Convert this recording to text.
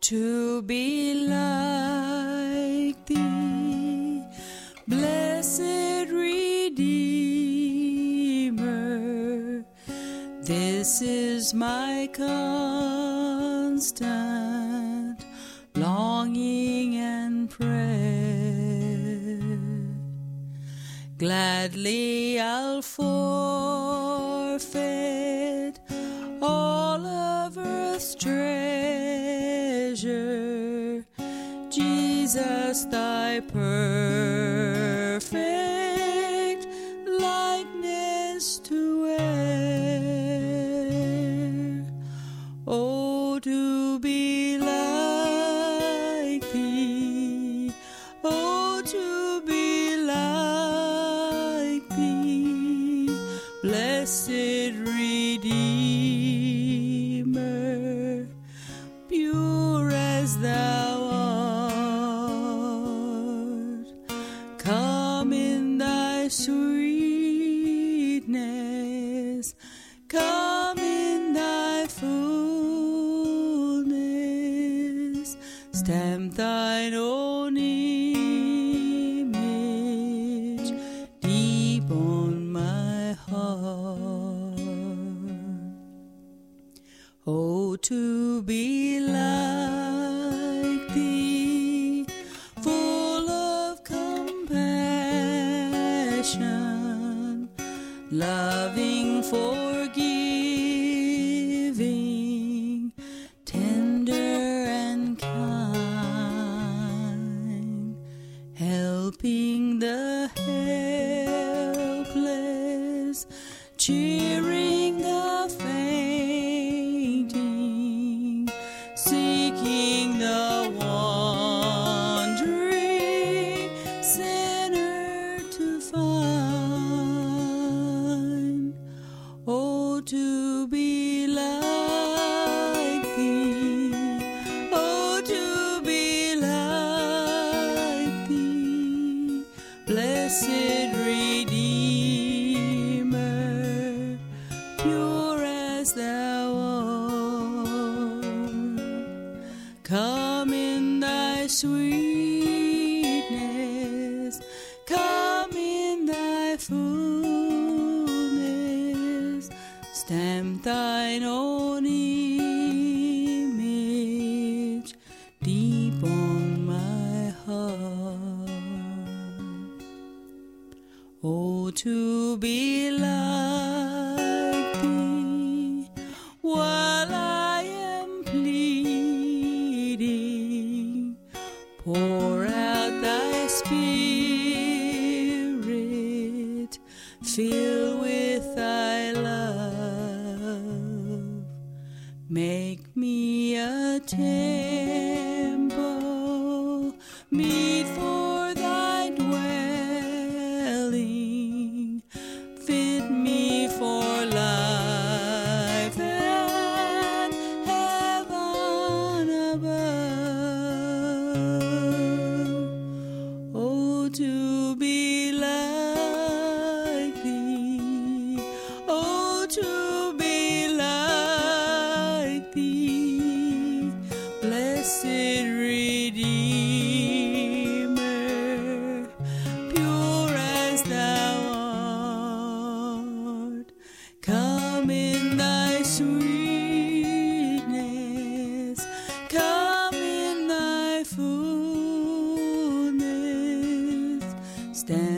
to be like thee, blessed Redeemer. This is my constant longing and prayer. Gladly I'll forfeit all of earth's treasure, Jesus, thy perfect sweetness, come in thy fullness, stamp thine own image deep on my heart. Oh, to be loving, forgiving, tender and kind, helping the helpless, cheering the fainting, seeking Come in thy sweetness, come thine own image deep on my heart. Oh, to be like thee while I am pleading, pour out thy spirit, fill with thy make me a temple, stand